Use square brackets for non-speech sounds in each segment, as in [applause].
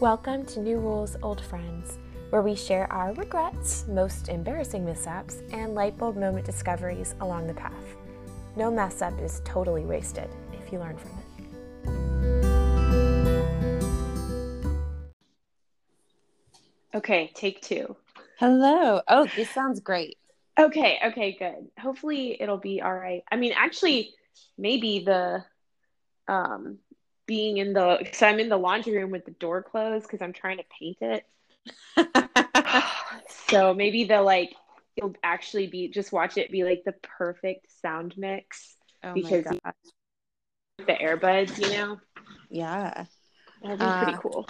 Welcome to New Rules, Old Friends, where we share our regrets, most embarrassing mishaps, and light bulb moment discoveries along the path. No mess up is totally wasted if you learn from it. Okay, take two. Hello. Oh, this sounds great. Okay, okay, good. Hopefully it'll be all right. I mean, actually, maybe the um being in the because I'm in the laundry room with the door closed because I'm trying to paint it. [laughs] so maybe the like it'll actually be just watch it be like the perfect sound mix Oh because my God. the earbuds, you know, Yeah. that'd be Uh, pretty cool.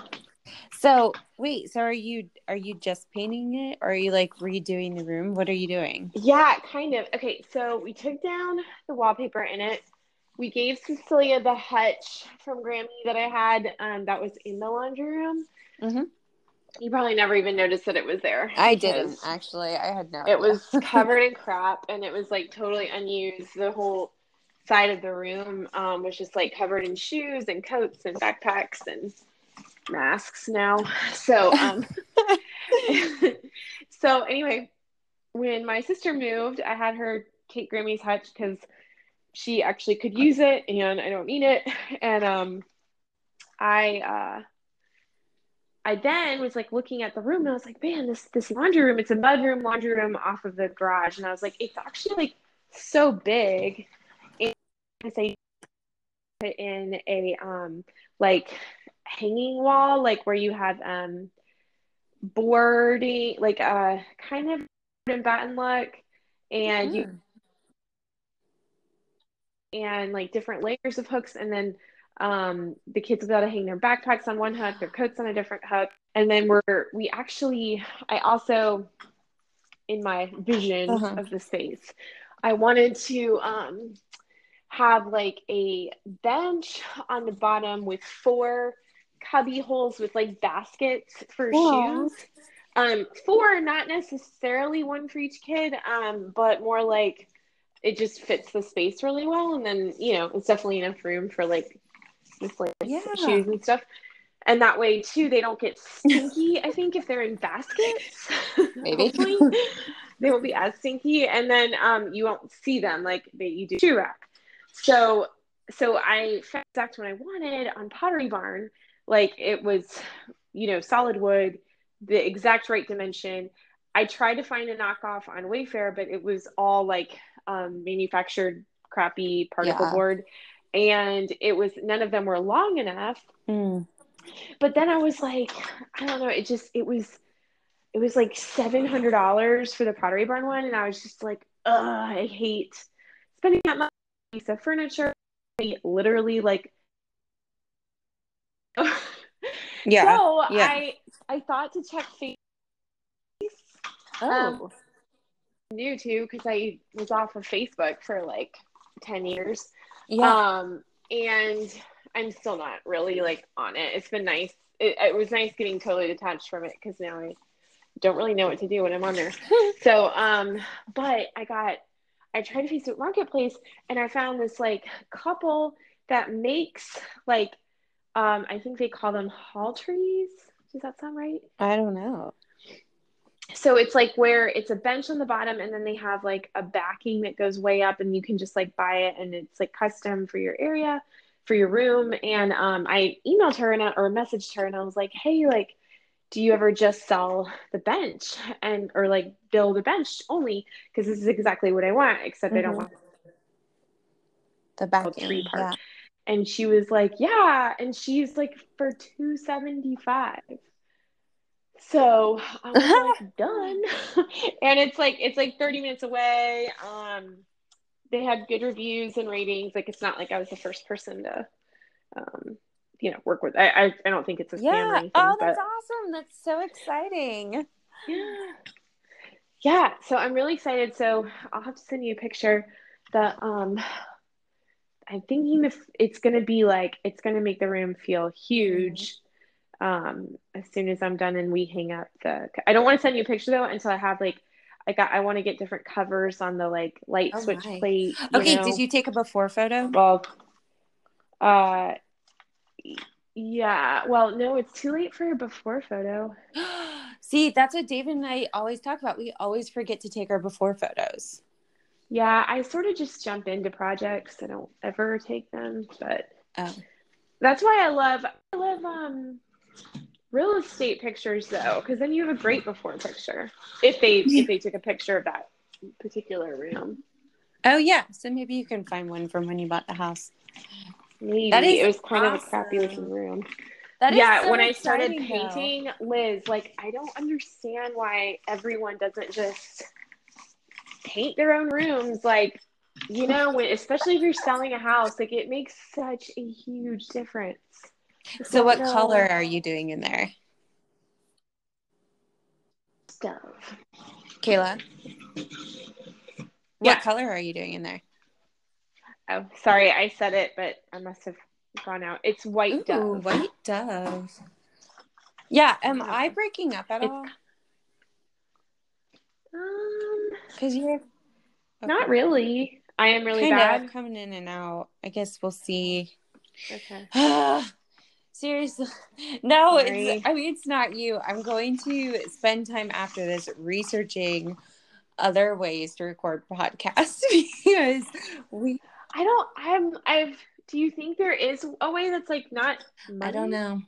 So wait, so are you are you just painting it or are you like redoing the room? What are you doing? Yeah, kind of. Okay, so we took down the wallpaper in it. We gave Cecilia the hutch from Grammy that I had um, that was in the laundry room. Mhm. You probably never even noticed that it was there. I didn't actually. I had no. It idea. was [laughs] covered in crap and it was like totally unused. The whole side of the room um, was just like covered in shoes and coats and backpacks and masks now. [laughs] So, um, [laughs] so anyway, when my sister moved, I had her take Grammy's hutch because she actually could use it and I don't need it. And um, I uh, I then was like looking at the room and I was like, man, this this laundry room, it's a mudroom laundry room off of the garage. And I was like, it's actually like so big. And I put in a um like hanging wall, like where you have um boarding, like a kind of and batten look, and you and like different layers of hooks and then um, the kids will be able to hang their backpacks on one hook their coats on a different hook and then we're we actually i also in my vision Uh-huh. of the space i wanted to um, have like a bench on the bottom with four cubby holes with like baskets for shoes um four not necessarily one for each kid um but more like it just fits the space really well. And then you know it's definitely enough room for like like Yeah. shoes and stuff. And that way too they don't get stinky [laughs] i think if they're in baskets. [laughs] Maybe. they won't be as stinky. And then um you won't see them like they you do shoe rack. So so i found exactly what i wanted on pottery barn. Like it was you know solid wood the exact right dimension. I tried to find a knockoff on wayfair but it was all like um, manufactured crappy particle Yeah. board and it was none of them were long enough Mm. but then i was like i don't know it just it was it was like $700 for the pottery barn one and i was just like Ugh, i hate spending that much on a piece of furniture I literally like [laughs] Yeah. so yeah. i i thought to check face oh. um, new too because i was off of facebook for like 10 years yeah. Um, and I'm still not really like on it. It's been nice. It, it was nice getting totally detached from it because now I don't really know what to do when I'm on there. [laughs] so, um, but I got, I tried Facebook Marketplace and I found this like couple that makes like, um, I think they call them hall trees. Does that sound right? I don't know. So it's like where it's a bench on the bottom and then they have like a backing that goes way up and you can just like buy it and it's like custom for your area for your room. And um, i emailed her and I, or messaged her and i was like hey like do you ever just sell the bench and or like build a bench only? Because this is exactly what i want except i don't Mhm. want The back tree yeah. part and she was like yeah. And she's like for 275 so i was [laughs] like done. [laughs] And it's like it's like 30 minutes away. Um they had good reviews and ratings. Like it's not like i was the first person to um you know work with i i, I don't think it's a Yeah. anything Oh, but that's awesome. That's so exciting. yeah. Yeah. So i'm really excited. So i'll have to send you a picture. The um i'm thinking if it's going to be like it's going to make the room feel huge um as soon as i'm done and we hang up the i don't want to send you a picture though until i have like I got I want to get different covers on the like light Oh, switch my. plate. Okay, know? did you take a before photo? Well, uh, Yeah. Well, no, it's too late for a before photo. [gasps] See, that's what David and I always talk about. We always forget to take our before photos. Yeah, I sort of just jump into projects. I don't ever take them, but Oh. that's why I love I love um real estate pictures though, because then you have a great before picture if they if they took a picture of that particular room. Oh yeah. So maybe you can find one from when you bought the house. Maybe That is it was kind of a crappy looking room. That is yeah, so when I started exciting, though. painting, Liz, like I don't understand why everyone doesn't just paint their own rooms. Like, you know, when, especially if you're selling a house, like it makes such a huge difference. So what No. color are you doing in there? Stuff. Kayla? Yeah. What color are you doing in there? Oh, sorry, I said it, but I must have gone out. It's white Ooh, dove. white [laughs] dove. Yeah, am Yeah. I breaking up at It's- all? Um, Because you're not really. I am really kind bad. of coming in and out. I guess we'll see. Okay. [sighs] [sighs] Seriously, [laughs] no, Sorry. it's. I mean, it's not you. I'm going to spend time after this researching other ways to record podcasts [laughs] because we. I don't. I'm. I've. Do you think there is a way that's like not? I don't know.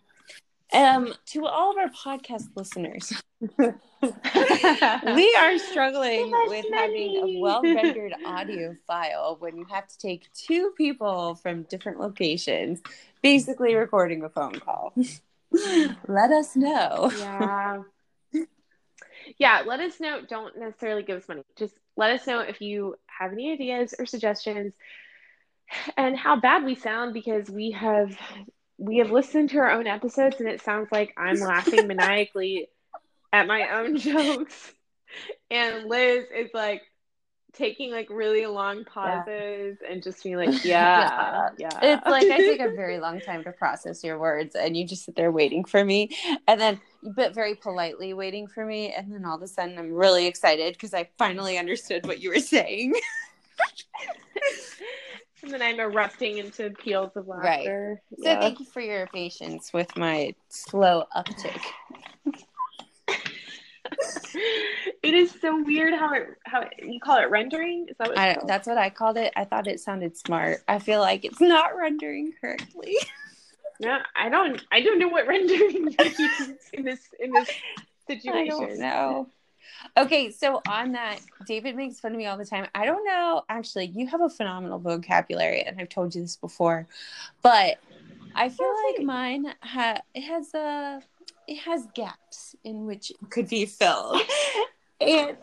Um, to all of our podcast listeners, [laughs] we are struggling with having a well rendered audio file when you have to take two people from different locations, basically recording a phone call. [laughs] Let us know. yeah. [laughs] Yeah, let us know. Don't necessarily give us money. Just let us know if you have any ideas or suggestions and how bad we sound because we have we have listened to our own episodes and it sounds like I'm laughing maniacally at my own [laughs] jokes. And Liz is like taking like really long pauses and just being like, [laughs] yeah, yeah. It's like I take a [laughs] very long time to process your words, and you just sit there waiting for me, and then, but very politely waiting for me, and then all of a sudden I'm really excited because I finally understood what you were saying. [laughs] and then I'm erupting into peals of laughter. Right. So Yeah. thank you for your patience with my slow uptick. [laughs] it is so weird how it how it, you call it rendering. Is that what I, that's what I called it. I thought it sounded smart. I feel like it's not rendering correctly. [laughs] no, I don't. I don't know what rendering [laughs] in this in this situation. I don't know. Okay, so on that, David makes fun of me all the time. I don't know. Actually, you have a phenomenal vocabulary, and I've told you this before, but I feel like mine ha- has a it has gaps in which it could be filled. [laughs] And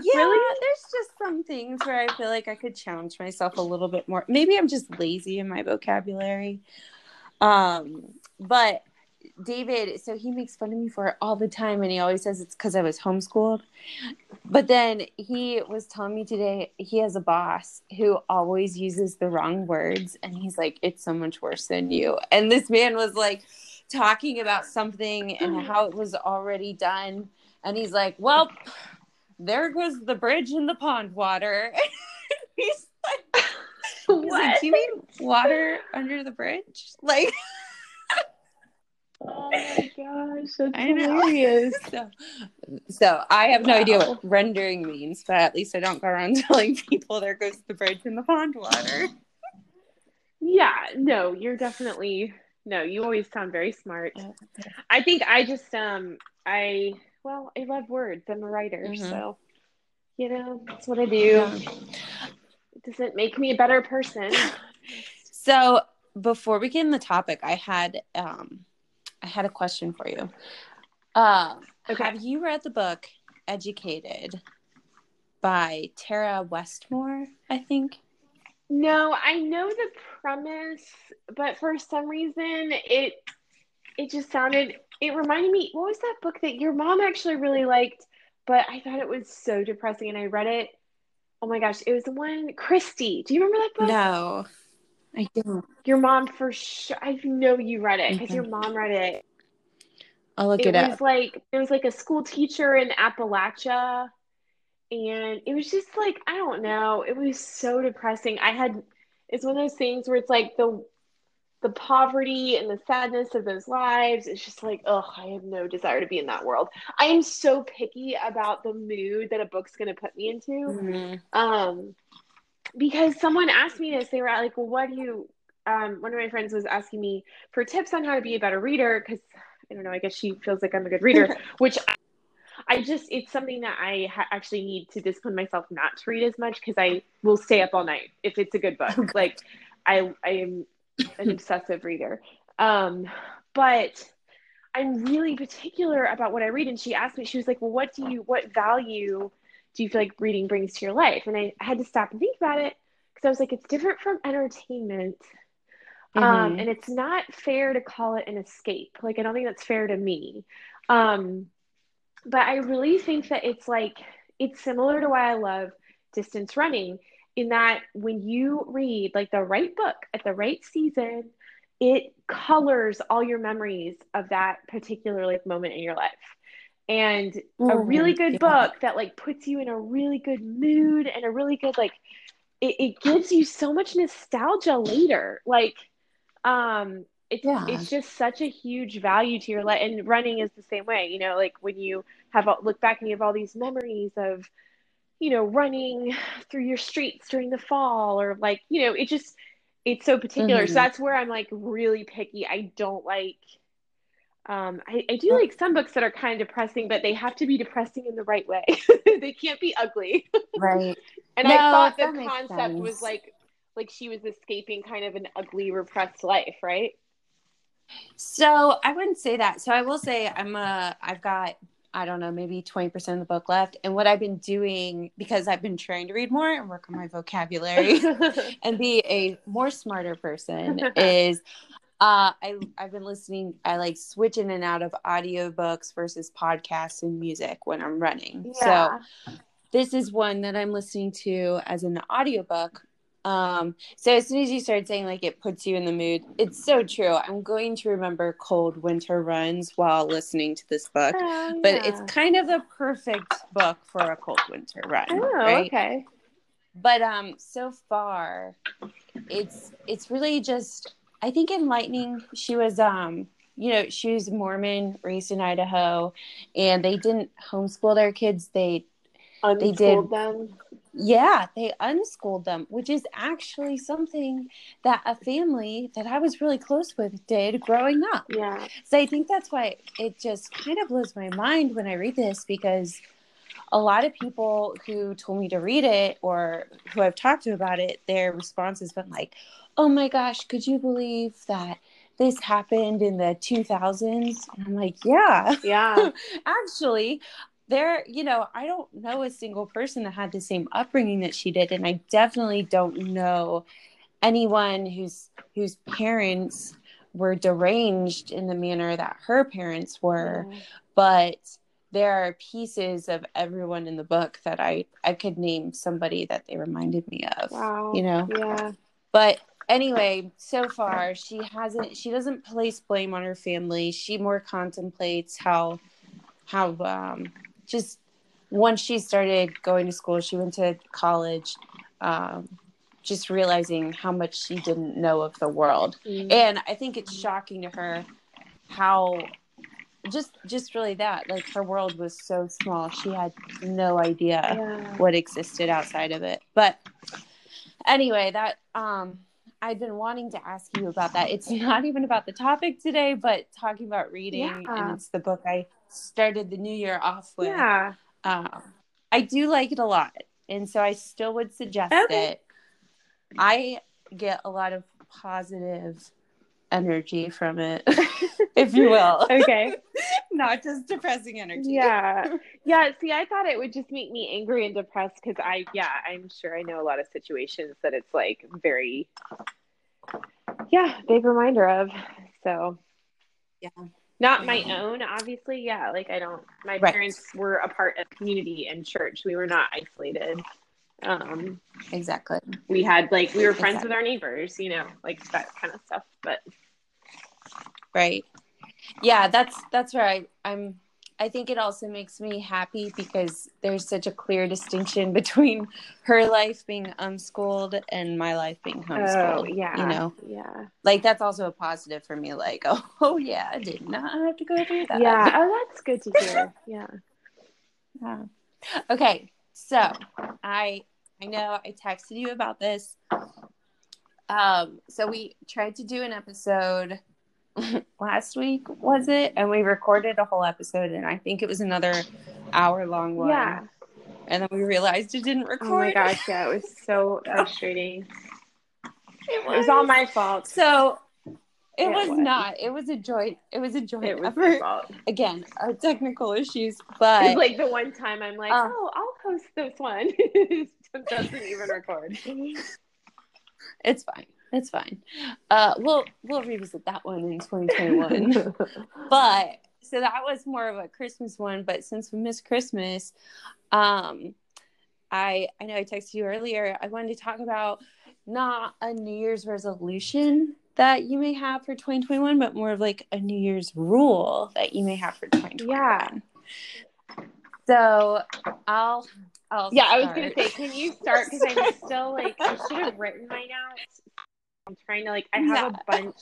yeah, Really? there's just some things where I feel like I could challenge myself a little bit more. Maybe I'm just lazy in my vocabulary. Um, but David, so he makes fun of me for it all the time, and he always says it's because I was homeschooled. But then he was telling me today he has a boss who always uses the wrong words, and he's like, "It's so much worse than you." And this man was like talking about something and mm. how it was already done, and he's like, "Well, there goes the bridge in the pond water." [laughs] he's like, [laughs] he's like, What? "Do you mean water under the bridge?" [laughs] Like. Oh my gosh, that's I hilarious. so, so I have no idea what rendering means, but at least I don't go around telling people there goes the bridge in the pond water. Yeah, no, you're definitely no. You always sound very smart. I think I just um I well I love words. I'm a writer, Mhm. so you know that's what I do. Yeah. It doesn't make me a better person. [laughs] So before we get in the topic, I had um, I had a question for you. Um, Okay. Have you read the book Educated by Tara Westover? I think. No, I know the premise, but for some reason it it just sounded it reminded me what was that book that your mom actually really liked, but I thought it was so depressing and I read it. Oh my gosh, it was the one Christy. Do you remember that book? No, I don't. Your mom for sure. I know you read it because Okay. your mom read it. I'll look it it, was like there was like a school teacher in Appalachia and it was just like I don't know it was so depressing I had it's one of those things where it's like the the poverty and the sadness of those lives. It's just like, oh, I have no desire to be in that world. I am so picky about the mood that a book's going to put me into. Mm-hmm. Um, because someone asked me this, they were like, well, what do you, um, one of my friends was asking me for tips on how to be a better reader. Cause I don't know, I guess she feels like I'm a good reader, [laughs] which I, I just, it's something that I ha- actually need to discipline myself not to read as much because I will stay up all night if it's a good book. like I, I am an obsessive reader. Um, but I'm really particular about what I read. And she asked me, she was like, well, what do you, what value do you feel like reading brings to your life? And I, I had to stop and think about it because I was like, it's different from entertainment. Um, Mhm. and it's not fair to call it an escape. Like, I don't think that's fair to me. Um, but I really think that it's like, it's similar to why I love distance running in that when you read like the right book at the right season, it colors all your memories of that particular like moment in your life. And a really good Yeah. book that like puts you in a really good mood and a really good like it, it gives you so much nostalgia later. Like um it's Yeah. it's just such a huge value to your life and running is the same way, you know, like when you have a, look back and you have all these memories of you know running [sighs] through your streets during the fall or like you know it just it's so particular so Mhm. that's where i'm like really picky i don't like um I, I do like some books that are kind of depressing but they have to be depressing in the right way [laughs] they can't be ugly Right. [laughs] and No, i thought the concept was like like she was escaping kind of an ugly repressed life right So I wouldn't say that. So I will say I'm a I've got I don't know maybe 20% of the book left and what I've been doing because I've been trying to read more and work on my vocabulary [laughs] and be a more smarter person [laughs] is uh I I've been listening I like switch in and out of audiobooks versus podcasts and music when I'm running. So this is one that I'm listening to as an audiobook. Um, so as soon as you started saying like it puts you in the mood, it's so true. I'm going to remember cold winter runs while listening to this book, Oh, but yeah. it's kind of the perfect book for a cold winter run, oh right? okay But um, so far, it's it's really just I think enlightening. She was um, you know, she was Mormon, raised in Idaho, and they didn't homeschool their kids. They They did. Them yeah, they unschooled them, which is actually something that a family that I was really close with did growing up. yeah So I think that's why it just kind of blows my mind when I read this because a lot of people who told me to read it or who I've talked to about it, their response has been like, oh my gosh, could you believe that this happened in the 2000s? And I'm like, yeah, yeah [laughs] actually there you know i don't know a single person that had the same upbringing that she did and i definitely don't know anyone whose whose parents were deranged in the manner that her parents were but there are pieces of everyone in the book that i i could name somebody that they reminded me of wow. you know? Yeah. But anyway so far she hasn't she doesn't place blame on her family. She more contemplates how how um just once she started going to school she went to college um just realizing how much she didn't know of the world Mm. and i think it's shocking to her how just just really that like her world was so small she had no idea yeah what existed outside of it. But anyway, that um I've been wanting to ask you about that. It's [laughs] not even about the topic today, but talking about reading Yeah. and it's the book I started the new year off with. yeah Um I do like it a lot. And so I still would suggest Okay. it. I get a lot of positive energy from it, [laughs] if you will. okay [laughs] not just depressing energy. yeah yeah see i thought it would just make me angry and depressed because i yeah i'm sure i know a lot of situations that it's like very yeah big reminder of so Yeah. Not my own obviously yeah like i don't my Right. parents were a part of community and church we were not isolated um Exactly. we had like we were friends Exactly. with our neighbors you know like that kind of stuff but right yeah that's that's where I, i'm I think it also makes me happy because there's such a clear distinction [laughs] between her life being unschooled and my life being homeschooled. Oh, yeah. You know, Yeah. like that's also a positive for me. Like, oh, [laughs] oh yeah, I did not have to go through that. Yeah. [laughs] Oh, that's good to hear. Yeah. Yeah. Okay, so I I know I texted you about this. Um, so we tried to do an episode last week, was it? And we recorded a whole episode, and I think it was another hour long one. Yeah. And then we realized it didn't record. Oh my gosh. Yeah. It was so frustrating. [laughs] it It was all my fault. So it it was, was. not. It was a joint. It was a joint It was effort. fault. Again, our technical issues, It's but like the one time I'm like, Uh. oh, I'll post this one. [laughs] it doesn't even record. [laughs] it's fine. It's fine. Uh, we'll we'll revisit that one in 2021. [laughs] but so that was more of a Christmas one. But since we missed Christmas, um, I I know I texted you earlier. I wanted to talk about not a New Year's resolution that you may have for 2021, but more of like a New Year's rule that you may have for 2021. Yeah. So I'll I'll yeah, I was gonna say, can you start? Because I'm [laughs] still like, I should have written my notes. I'm trying to like, I have Yeah. a [laughs] bunch,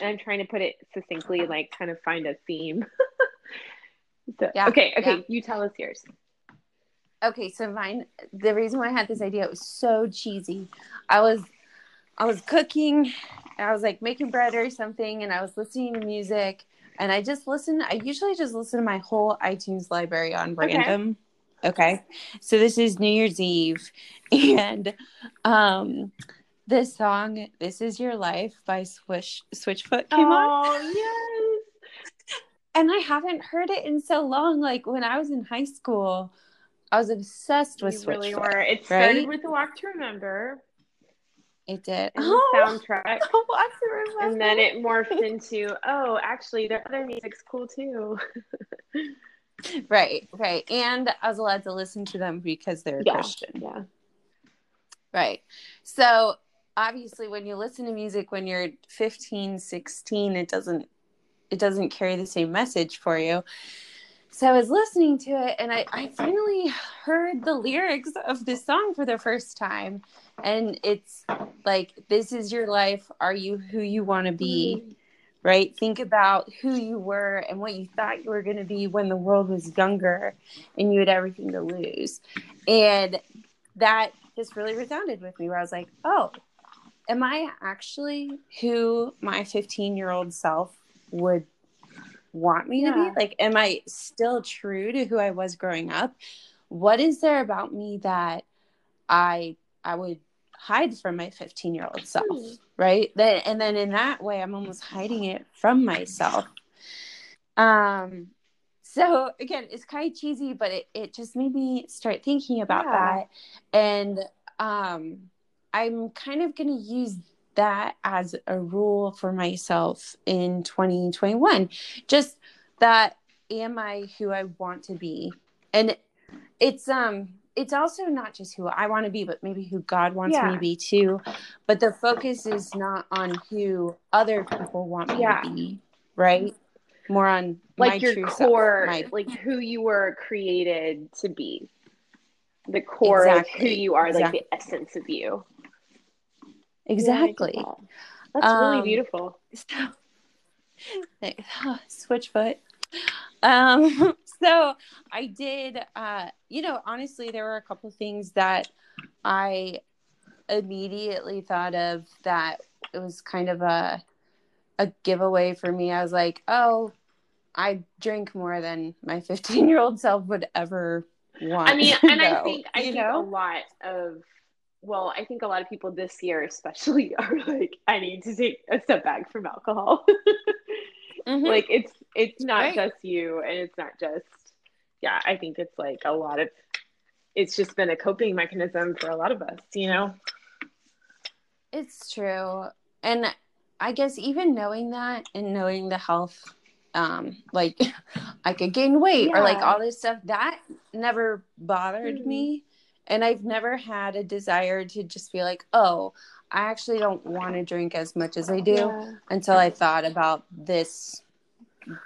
and I'm trying to put it succinctly, like, kind of find a theme. [laughs] so, Yeah, okay, okay, yeah. you tell us yours. Okay, so mine the reason why I had this idea it was so cheesy. I was I was cooking, I was like making bread or something and I was listening to music and I just listened I usually just listen to my whole iTunes library on random. Okay. random. Okay. So this is New Year's Eve [laughs] and um this song This Is Your Life by Swish Switchfoot came on oh yes. [laughs] and I haven't heard it in so long like when I was in high school I was obsessed with You really were. It started right? with the Walk to Remember It did. the soundtrack. Oh, I can remember. And then it morphed into, oh, actually, the other music's cool too. right, right. And I was allowed to listen to them because they're Yeah. Christian. Yeah. Right. So obviously when you listen to music when you're 15, 16, it doesn't it doesn't carry the same message for you. So I was listening to it and I, I finally heard the lyrics of this song for the first time. And it's like, this is your life. Are you who you want to be? right? Think about who you were and what you thought you were going to be when the world was younger and you had everything to lose. And that just really resounded with me where I was like, oh, am I actually who my 15 year old self would want me to be? Like, am I still true to who I was growing up? What is there about me that I I would hide from my 15 year old self? Hmm. right then and then in that way i'm almost hiding it from myself um so again it's kind of cheesy but it, it just made me start thinking about Yeah. that and um i'm kind of going to use that as a rule for myself in 2021 just that am i who i want to be and it's um it's also not just who I want to be, but maybe who God wants me to be too. But the focus is not on who other people want me Yeah. to be, right? More on my Like your true self, core, my- like who you were created to be. The core of who you are, like Exactly. the essence of you. Exactly. Yeah, I get that. That's really Um, beautiful. [laughs] So, [laughs] Switchfoot. Um, [laughs] so I did, uh, you know, honestly, there were a couple things that I immediately thought of that it was kind of a a giveaway for me. I was like, oh, I drink more than my 15 year old self would ever want. I mean, and I think I think know? a lot of well, I think a lot of people this year especially [laughs] are like, I need to take a step back from alcohol. [laughs] Mhm. like it's it's not Right. just you and it's not just yeah, I think it's like a lot of it's just been a coping mechanism for a lot of us, you know? It's true. And I guess even knowing that and knowing the health, um, like [laughs] I could gain weight or like all this stuff, that never bothered Mhm. me. And I've never had a desire to just be like, oh, I actually don't want to drink as much as I do Yeah. until I thought about this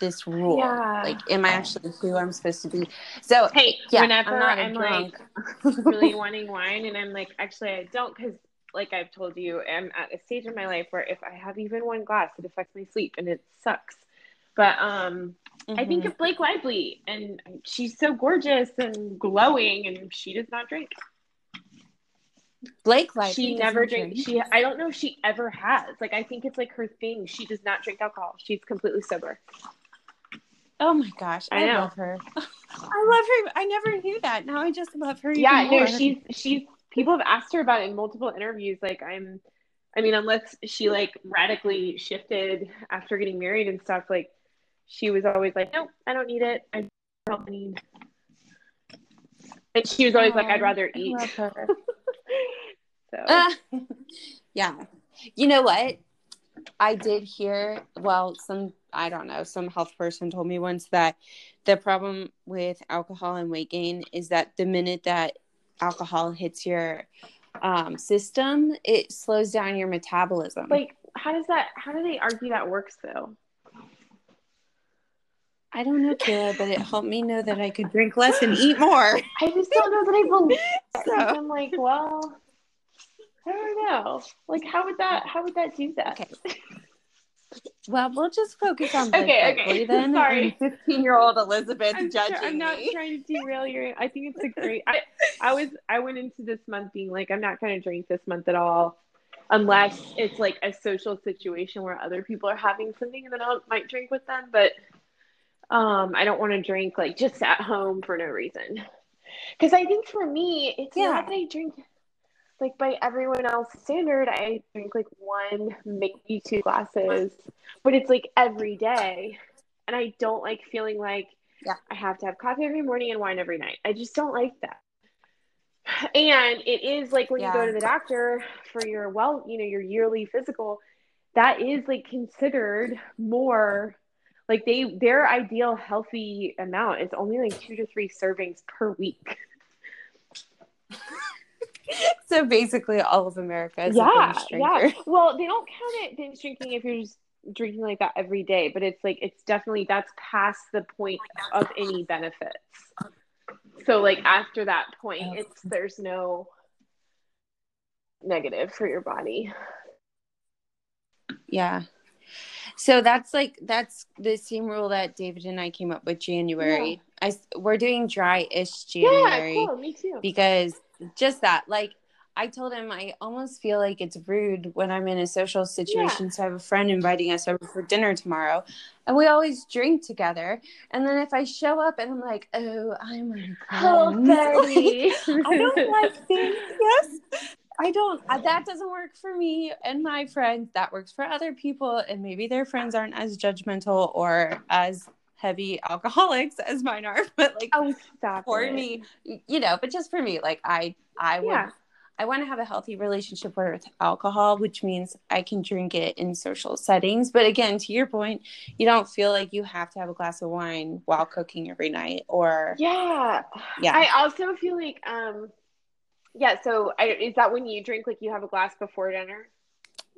this rule. Yeah. Like, am I actually who I'm supposed to be? So, Hey, yeah, whenever I'm, I'm, like really [laughs] wanting wine, and I'm like, actually, I don't, because like I've told you, I'm at a stage in my life where if I have even one glass, it affects my sleep, and it sucks. But um, I think Mhm. of Blake Lively, and she's so gorgeous and glowing, and she does not drink. Blake Lively she never drinks. drink. She, I don't know if she ever has. Like, I think it's like her thing. She does not drink alcohol. She's completely sober. Oh my gosh, I I, love her. [laughs] I love her. I never knew that. Now I just love her. even yeah no she's she's people have asked her about it in multiple interviews like i'm i mean unless she like radically shifted after getting married and stuff like she was always like nope i don't need it i don't need and she was always like i'd rather eat [laughs] so Ah, yeah. You know what? I did hear, well, some, I don't know, some health person told me once that the problem with alcohol and weight gain is that the minute that alcohol hits your um, system, it slows down your metabolism. like how does that how do they argue that works though I don't know, Kayla, but it helped me know that I could drink less and eat more. [laughs] i just don't know that i believe. So- i'm like well i don't know like how would that how would that do that Okay. Well, we'll just focus on Okay, okay. then. [laughs] Sorry. Fifteen-year-old Elizabeth I'm, judging sure, I'm not me. trying to derail your. I think it's a great. I, I was. I went into this month being like, I'm not going to drink this month at all, unless it's like a social situation where other people are having something, and then I might drink with them. But um, I don't want to drink like just at home for no reason. Because I think for me, it's Yeah. not that I drink like by everyone else's standard. I drink like one, maybe two glasses, but it's like every day, and I don't like feeling like Yeah. I have to have coffee every morning and wine every night. I just don't like that. And it is like when you go to the doctor for your well, you know, your yearly physical, that is like considered more like they their ideal healthy amount is only like two to three servings per week. [laughs] so basically, all of America is yeah, yeah. [laughs] Well, they don't count it binge drinking if you're just drinking like that every day, but it's like it's definitely that's past the point of any benefits. So like after that point, it's there's no negative for your body. Yeah. So that's like that's the same rule that David and I came up with January. I s- we're doing dry-ish January Yeah, cool. Me too. because just that like I told him I almost feel like it's rude when I'm in a social situation. So I have a friend inviting us over for dinner tomorrow, and we always drink together. And then if I show up and I'm like, "Oh, I'm on a Oh, cleanse," Betty. [laughs] I don't like things. Yes. I don't, uh, that doesn't work for me and my friends. That works for other people. And maybe their friends aren't as judgmental or as heavy alcoholics as mine are. [laughs] But like Oh, for it. me, you know, but just for me, like I, I would, Yeah. I want to have a healthy relationship with alcohol, which means I can drink it in social settings. But again, to your point, you don't feel like you have to have a glass of wine while cooking every night or, Yeah. Yeah. I also feel like um yeah, so I, is that when you drink like you have a glass before dinner?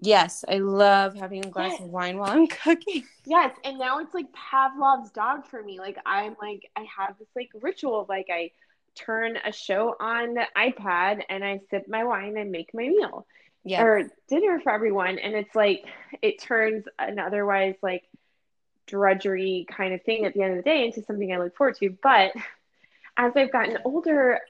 yes, I love having a glass Yes. of wine while I'm cooking. [laughs] Yes, and now it's like Pavlov's dog for me. Like I'm like I have this like ritual of like I turn a show on the iPad and I sip my wine and make my meal Yeah. or dinner for everyone and it's like it turns an otherwise like drudgery kind of thing at the end of the day into something I look forward to. But as I've gotten older,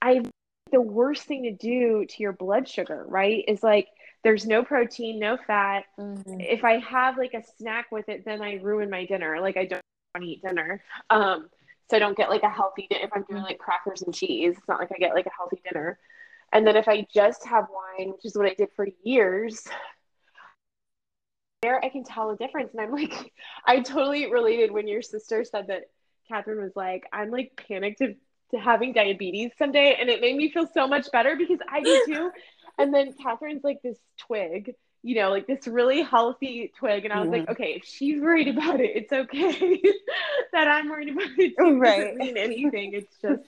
I the worst thing to do to your blood sugar, right? Is like there's no protein, no fat. Mhm. If I have like a snack with it, then I ruin my dinner. Like I don't want to eat dinner. Um, so I don't get like a healthy dinner. If I'm doing like crackers and cheese, it's not like I get like a healthy dinner. And then if I just have wine, which is what I did for years, there I can tell a difference. And I'm like, [laughs] I totally related when your sister said that Catherine was like, I'm like panicked to, to having diabetes someday. And it made me feel so much better because I do too. [laughs] and then Catherine's like this twig, you know, like this really healthy twig. And I was like, okay, if she's worried about it, it's okay [laughs] that I'm worried about it too. It Right. doesn't mean anything. It's just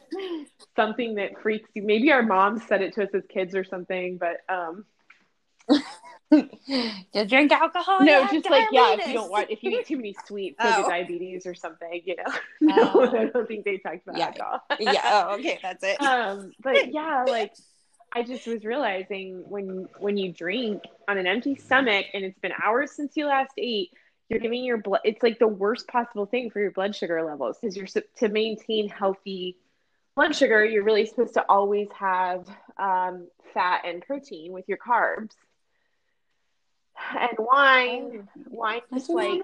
something that freaks you. Maybe our moms said it to us as kids or something, but um [laughs] [laughs] to drink alcohol. no, you have just like yeah, if you don't want if you eat too many sweets, you'll get Oh. diabetes or something, you know. [laughs] No, Oh. I don't think they talked about Yeah. alcohol. yeah. [laughs] Oh, okay, that's it. um, but yeah, like I just was realizing when when you drink on an empty stomach and it's been hours since you last ate, you're giving your blood. It's like the worst possible thing for your blood sugar levels because you're to maintain healthy blood sugar. You're really supposed to always have um, fat and protein with your carbs. And wine, wine is like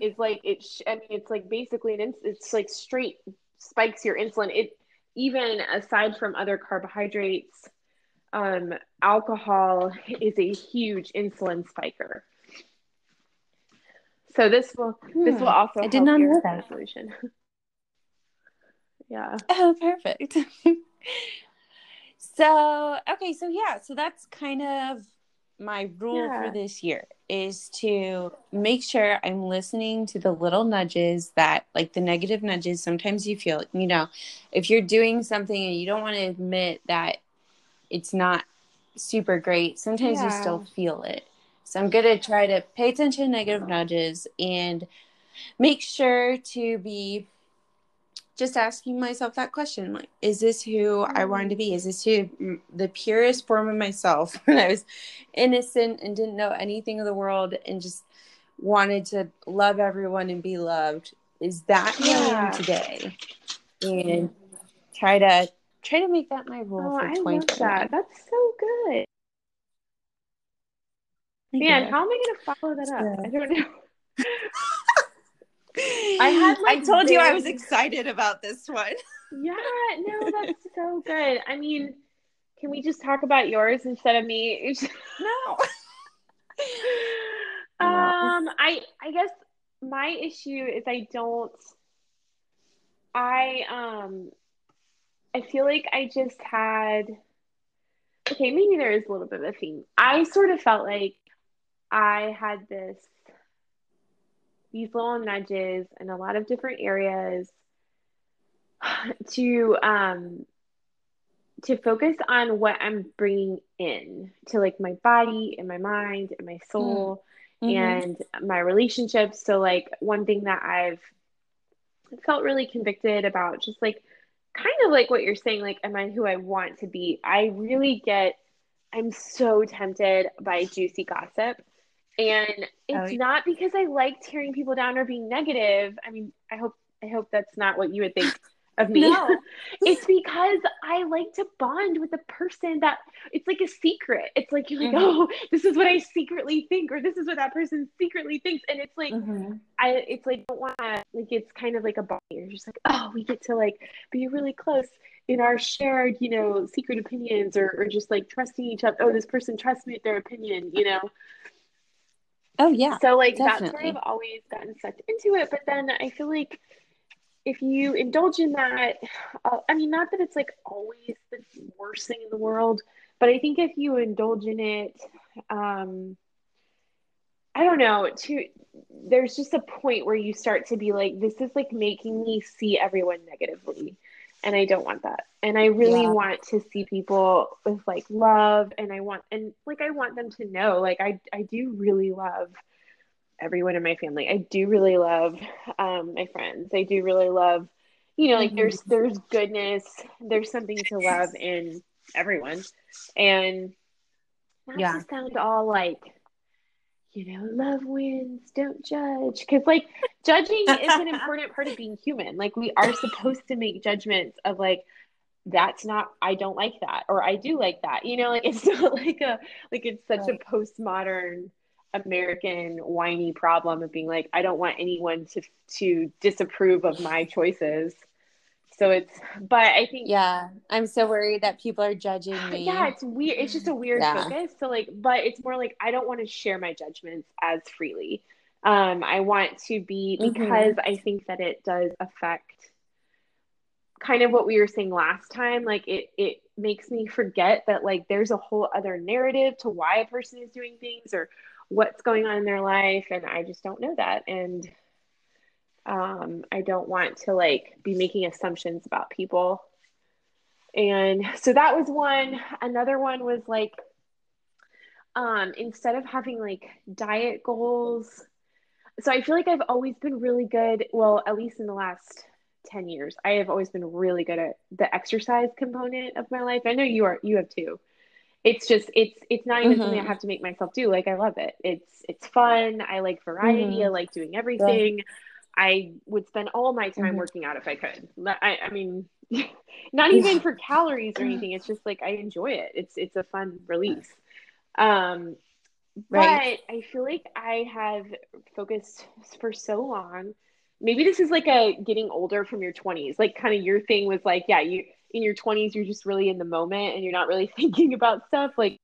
is like it. I mean, it's like basically an. Ins- it's like straight spikes your insulin. It even aside from other carbohydrates, um, alcohol is a huge insulin spiker. So this will this will Hmm. also I did help not know that. solution. [laughs] yeah. Oh, perfect. [laughs] so, okay, so yeah, so that's kind of my rule Yeah. for this year is to make sure I'm listening to the little nudges that like the negative nudges sometimes you feel, you know, if you're doing something and you don't want to admit that it's not super great, sometimes you still feel it. So I'm going to try to pay attention to negative nudges and make sure to be just asking myself that question like is this who i wanted to be is this who the purest form of myself [laughs] when i was innocent and didn't know anything of the world and just wanted to love everyone and be loved is that who i Yeah. am today and try to try to make that my rule Oh, for I love that. That's so good. Man, you. how am I gonna follow that up? Yeah. I don't know. [laughs] I had, like, I told you I was excited about this one. [laughs] Yeah, no, that's so good. I mean, can we just talk about yours instead of me? [laughs] No. um, I I guess my issue is I don't I um I feel like I just had okay, maybe there is a little bit of a theme. I sort of felt like I had this these little nudges in a lot of different areas [sighs] to um to focus on what I'm bringing in to like my body and my mind and my soul Mhm. and my relationships. So like one thing that I've felt really convicted about just like kind of like what you're saying like am I who I want to be? I really get I'm so tempted by juicy gossip. And it's Oh, not because I like tearing people down or being negative. I mean, I hope I hope that's not what you would think of me. No. [laughs] it's because I like to bond with the person that it's like a secret. It's like you're like, Mhm. oh, this is what I secretly think, or this is what that person secretly thinks, and it's like Mhm. I, it's like don't want to, like it's kind of like a bond. You're just like, oh, we get to like be really close in our shared, you know, secret opinions, or or just like trusting each other. Oh, this person trusts me with their opinion, you know. Oh yeah. So like that's sort definitely. of always gotten sucked into it, but then I feel like if you indulge in that, uh, I mean, not that it's like always the worst thing in the world, but I think if you indulge in it, um, I don't know, to there's just a point where you start to be like, this is like making me see everyone negatively. And I don't want that. And I really Yeah. want to see people with like love and I want and like I want them to know like I I do really love everyone in my family. I do really love um my friends. I do really love you know like Mhm. there's there's goodness, there's something to love in everyone. And not Yeah. to sound all like you know, love wins, don't judge. Because, like, judging is an [laughs] important part of being human. Like, we are supposed to make judgments of, like, that's not, I don't like that, or I do like that. You know, like, it's [laughs] not like a, like, it's such Right. a postmodern American whiny problem of being like, I don't want anyone to, to disapprove of my choices. So it's, but I think, Yeah, I'm so worried that people are judging [sighs] me. yeah, it's weird. It's just a weird Yeah. focus. So like, but it's more like I don't want to share my judgments as freely. Um, I want to be Mhm. because I think that it does affect kind of what we were saying last time. Like it it makes me forget that like there's a whole other narrative to why a person is doing things or what's going on in their life, and I just don't know that. And um, I don't want to like be making assumptions about people. And so that was one. Another one was like, um, instead of having like diet goals, so I feel like I've always been really good. Well, at least in the last 10 years, I have always been really good at the exercise component of my life. I know you are, you have too. It's just, it's, it's not even mm-hmm. something I mm-hmm. have to make myself do. Like, I love it. It's, it's fun. I like variety. Mm-hmm. I like doing everything. Yeah. I would spend all my time mm-hmm. working out if I could. I, I mean, [laughs] not even for calories or anything. It's just like I enjoy it. It's it's a fun release. Um, right. But I feel like I have focused for so long. Maybe this is like a getting older from your 20s. Like kind of your thing was like, yeah, you in your 20s you're just really in the moment and you're not really [laughs] thinking about stuff like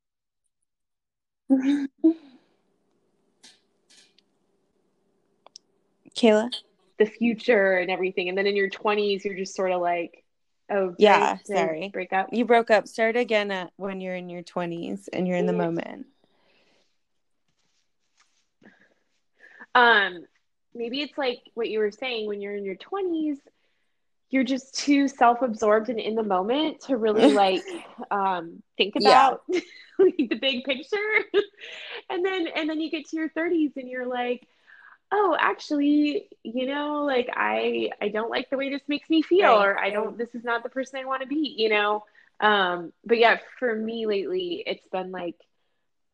[laughs] Kayla? The future and everything. And then in your 20s you're just sort of like oh yeah sorry. break up? You broke up. Start again at when you're in your 20s and you're in the moment. Um maybe it's like what you were saying when you're in your 20s you're just too self-absorbed and in the moment to really [laughs] like um think about yeah. [laughs] the big picture. [laughs] And then and then you get to your 30s and you're like oh actually you know like i i don't like the way this makes me feel right. or i don't this is not the person i want to be you know um but yeah for me lately it's been like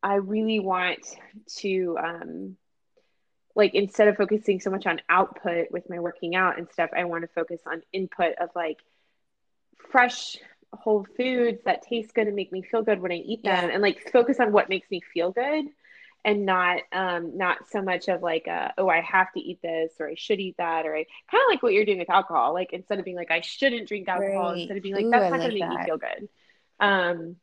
i really want to um like instead of focusing so much on output with my working out and stuff i want to focus on input of like fresh whole foods that taste good and make me feel good when i eat them yeah. and like focus on what makes me feel good and not um not so much of like a, oh I have to eat this or I should eat that or I kind of like what you're doing with alcohol like instead of being like I shouldn't drink alcohol right. instead of being like Ooh, that's not like gonna that. make me feel good um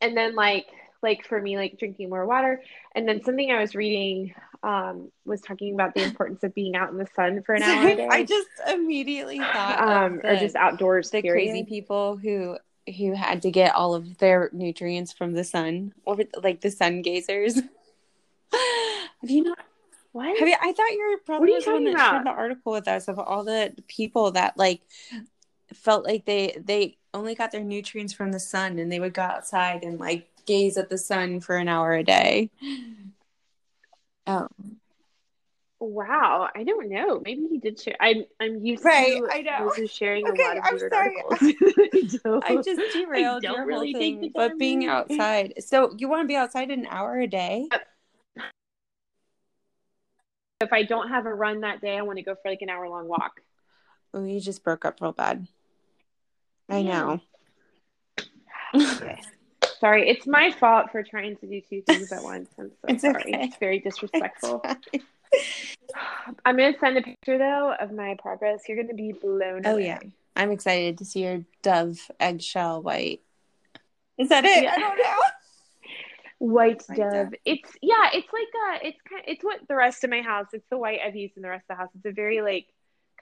and then like like for me like drinking more water and then something I was reading um was talking about the importance of being out in the sun for an [laughs] hour a [laughs] day. I just immediately thought um the, or just outdoors the period. crazy people who who had to get all of their nutrients from the sun or like the sun gazers [laughs] [laughs] have you not? What? Have you? I thought you were probably you the one that about? shared the article with us of all the people that like felt like they they only got their nutrients from the sun and they would go outside and like gaze at the sun for an hour a day. Oh. Wow, I don't know. Maybe he did share. I'm I'm used right, to I know. sharing okay, a lot of I'm weird sorry. articles. [laughs] I just derailed your really whole thing, but being outside. So you want to be outside an hour a day? Uh, Yep if I don't have a run that day, I want to go for like an hour long walk. Oh, you just broke up real bad. I know. okay. Sorry, it's my fault for trying to do two things at once. I'm so it's sorry. Okay. It's very disrespectful. [sighs] I'm gonna send a picture though of my progress. You're gonna be blown oh, away. yeah. I'm excited to see your dove eggshell white. Is that it? Yeah. I don't know white, dove. dove. It's yeah, it's like uh it's kind it's what the rest of my house. It's the white I've used in the rest of the house. It's a very like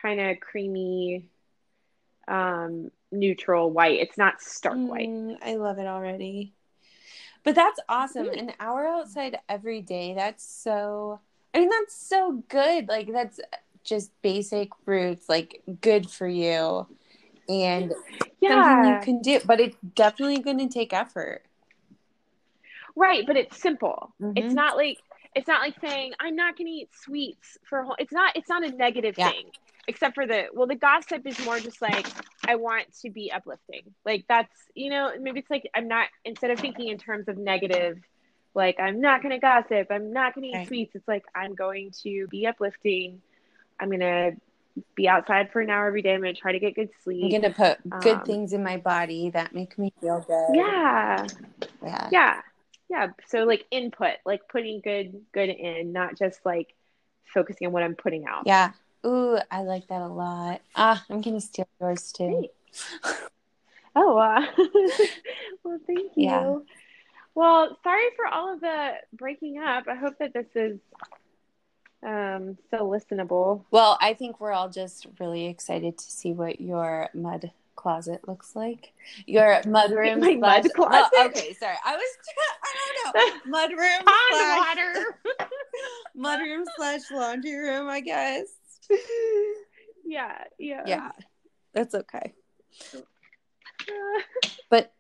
kind of creamy um neutral white. It's not stark mm, white. I love it already. But that's awesome. An hour outside every day. That's so I mean that's so good. Like that's just basic roots like good for you and yeah. something you can do but it's definitely going to take effort Right, but it's simple. Mm-hmm. It's not like it's not like saying I'm not going to eat sweets for a whole. It's not. It's not a negative yeah. thing. Except for the well, the gossip is more just like I want to be uplifting. Like that's you know maybe it's like I'm not instead of thinking in terms of negative, like I'm not going to gossip. I'm not going to eat right. sweets. It's like I'm going to be uplifting. I'm going to be outside for an hour every day. I'm going to try to get good sleep. I'm going to put good um, things in my body that make me feel good. Yeah. Yeah. Yeah yeah so like input like putting good good in not just like focusing on what i'm putting out. Yeah. Ooh i like that a lot. Ah i'm gonna steal yours too. Oh uh, [laughs] well thank you. Yeah. well sorry for all of the breaking up. I hope that this is um still listenable. Well i think we're all just really excited to see what your mud closet looks like. Your [laughs] mudroom. My slash, mud closet. Oh, okay, sorry. I was. I don't know. [laughs] Mudroom. Pond water. [laughs] mudroom slash laundry room. I guess. Yeah. Yeah. Yeah. That's okay. but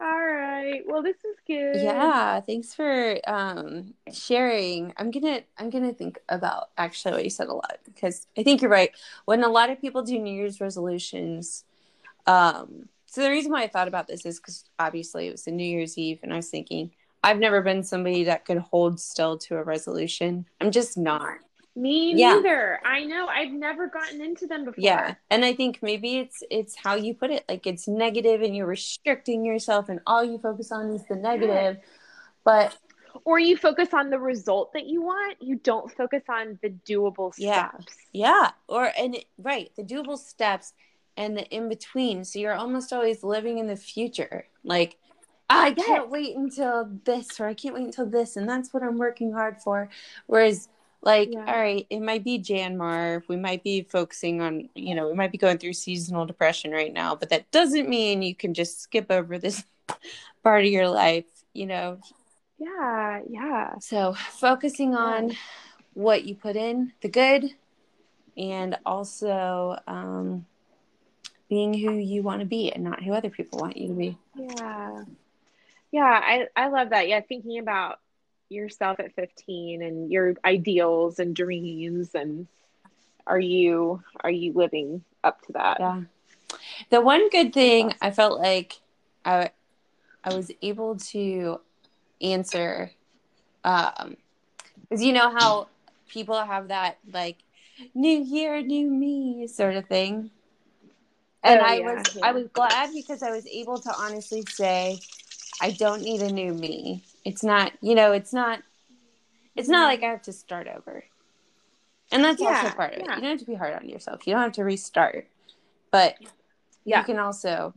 All right. Well, this is good. Yeah, thanks for um sharing. I'm gonna I'm gonna think about actually what you said a lot because I think you're right. When a lot of people do New Year's resolutions, um, so the reason why I thought about this is because obviously it was a New Year's Eve, and I was thinking I've never been somebody that could hold still to a resolution. I'm just not. Me Yeah. neither. I know. I've never gotten into them before. Yeah, and I think maybe it's it's how you put it. Like it's negative, and you're restricting yourself, and all you focus on is the negative. But Or you focus on the result that you want. You don't focus on the doable Yeah. steps. Yeah, or and it- right, the doable steps and the in between. So you're almost always living in the future. Like I Yes. can't wait until this, or I can't wait until this, and that's what I'm working hard for. Whereas, like, Yeah. all right, it might be Janmar, we might be focusing on, you know, we might be going through seasonal depression right now, but that doesn't mean you can just skip over this [laughs] part of your life, you know. Yeah. Yeah. So focusing on what you put in, the good, and also um, being who you want to be and not who other people want you to be. Yeah. Yeah. I, I love that. Yeah. Thinking about yourself at 15 and your ideals and dreams and are you are you living up to that? Yeah. The one good thing I felt like I I was able to answer um because you know how people have that like new year new me sort of thing and Oh, i yeah, was yeah. i was glad because i was able to honestly say i don't need a new me it's not you know it's not it's not like i have to start over and that's also part of it you don't have to be hard on yourself you don't have to restart but Yeah. you can also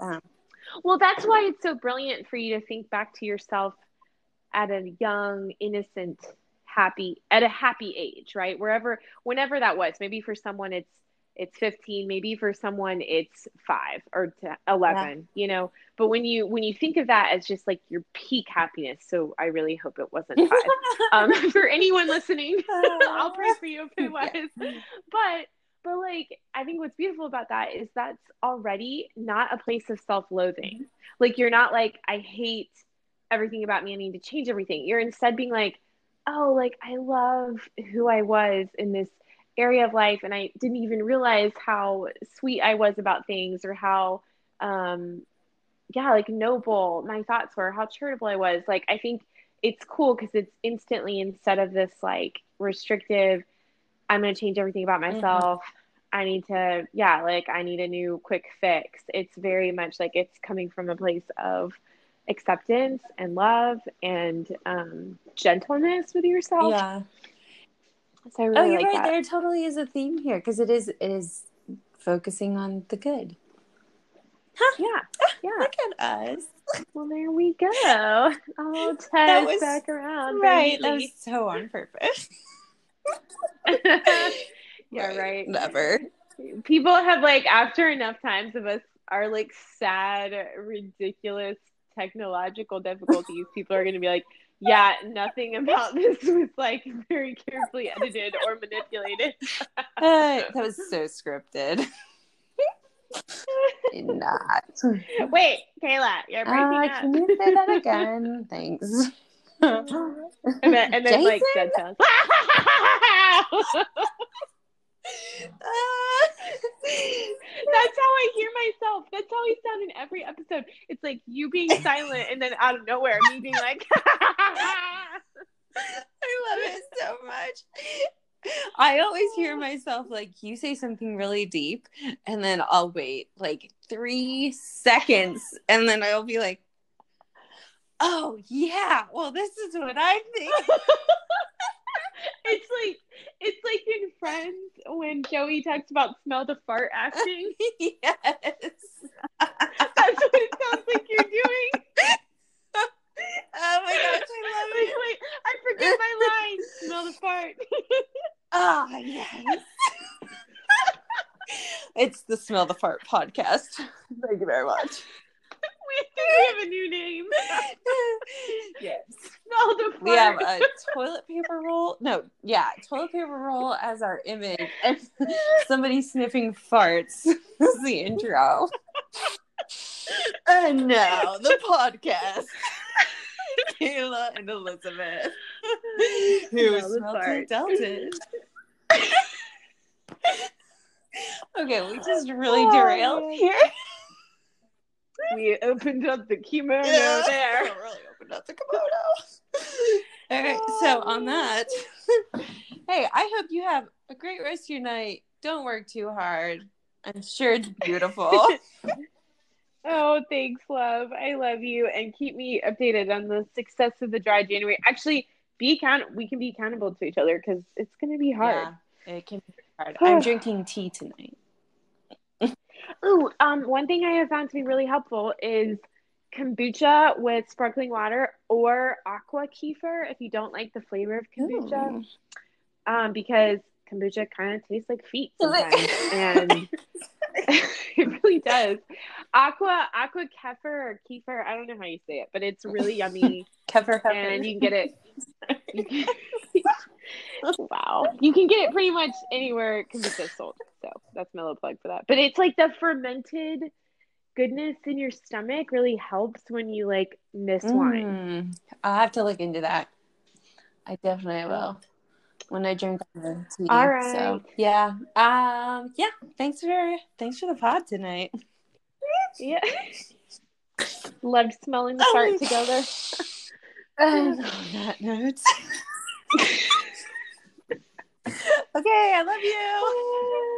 um, Well, that's why it's so brilliant for you to think back to yourself at a young, innocent, happy at a happy age, right? Wherever whenever that was. Maybe for someone it's it's 15, maybe for someone it's 5 or to 11, you know. But when you when you think of that as just like your peak happiness, so I really hope it wasn't [laughs] 5. um [laughs] for anyone listening, [laughs] I'll pray for you if it was. But but like i think what's beautiful about that is that's already not a place of self-loathing. Like you're not like i hate everything about me i need to change everything. You're instead being like oh like i love who i was in this area of life and i didn't even realize how sweet i was about things or how um yeah like noble my thoughts were how charitable i was. Like i think it's cool because it's instantly instead of this like restrictive i'm going to change everything about myself i need to yeah like i need a new quick fix. It's very much like it's coming from a place of acceptance and love and um, gentleness with yourself. Yeah so i oh, really oh you're like right that. there totally is a theme here because it is it is focusing on the good. Yeah ah, yeah. look at us. Well there we go. Oh [laughs] was- back around right? that was so on purpose. [laughs] [laughs] Yeah right. never. People have like after enough times of us are like sad ridiculous technological difficulties people are going to be like yeah nothing about [laughs] this was like very carefully edited or manipulated. Uh, [laughs] that was so scripted. [laughs] Not. Wait kayla you're breaking uh, up. can you say that again? Thanks. And then, and then like dead Jason? Sounds That's how I hear myself. That's how I sound in every episode. It's like you being [laughs] silent and then out of nowhere me being like [laughs] I love it so much. I always hear myself like you say something really deep, and then I'll wait like three seconds, and then I'll be like, "Oh yeah, well this is what I think." [laughs] it's like it's like in Friends when Joey talks about smell the fart acting. [laughs] yes. That's what it sounds like you're doing. Oh my gosh, I love Wait, it. wait, I forget my line. Smell the fart. Ah yes. [laughs] it's the Smell the Fart podcast. Thank you very much. We have a new name. [laughs] yes. Smell the fart. We have a toilet paper roll. No, yeah, toilet paper roll as our image, and [laughs] somebody sniffing farts [laughs] is the intro. And now the podcast. Kayla and Elizabeth. Who No, the smelled fart. okay, we just really Oh, derailed here. [laughs] We opened up the kimono Yeah. there. really opened up the kimono. [laughs] All right, so on oh. that, [laughs] hey, I hope you have a great rest of your night. Don't work too hard. I'm sure it's beautiful. Oh, thanks, love. I love you, and keep me updated on the success of the dry January. Actually, be count. We can be accountable to each other because it's going to be hard. Yeah, it can be hard. [sighs] I'm drinking tea tonight. Ooh, um, one thing I have found to be really helpful is kombucha with sparkling water or aqua kefir if you don't like the flavor of kombucha. Ooh. Um, because kombucha kind of tastes like feet sometimes, it? and [laughs] [laughs] it really does. Aqua aqua kefir or kefir, I don't know how you say it, but it's really yummy, [laughs] kefir, and you can get it. [laughs] wow, you can get it pretty much anywhere kombucha is sold. So that's my little plug for that. But it's like the fermented goodness in your stomach really helps when you like miss wine. Mm, I'll have to look into that. I definitely will when I drink the tea. All So yeah, um, yeah. Thanks for thanks for the pod tonight. Yeah. Loved smelling the fart together. And [laughs] on that note. [laughs] okay, I love you.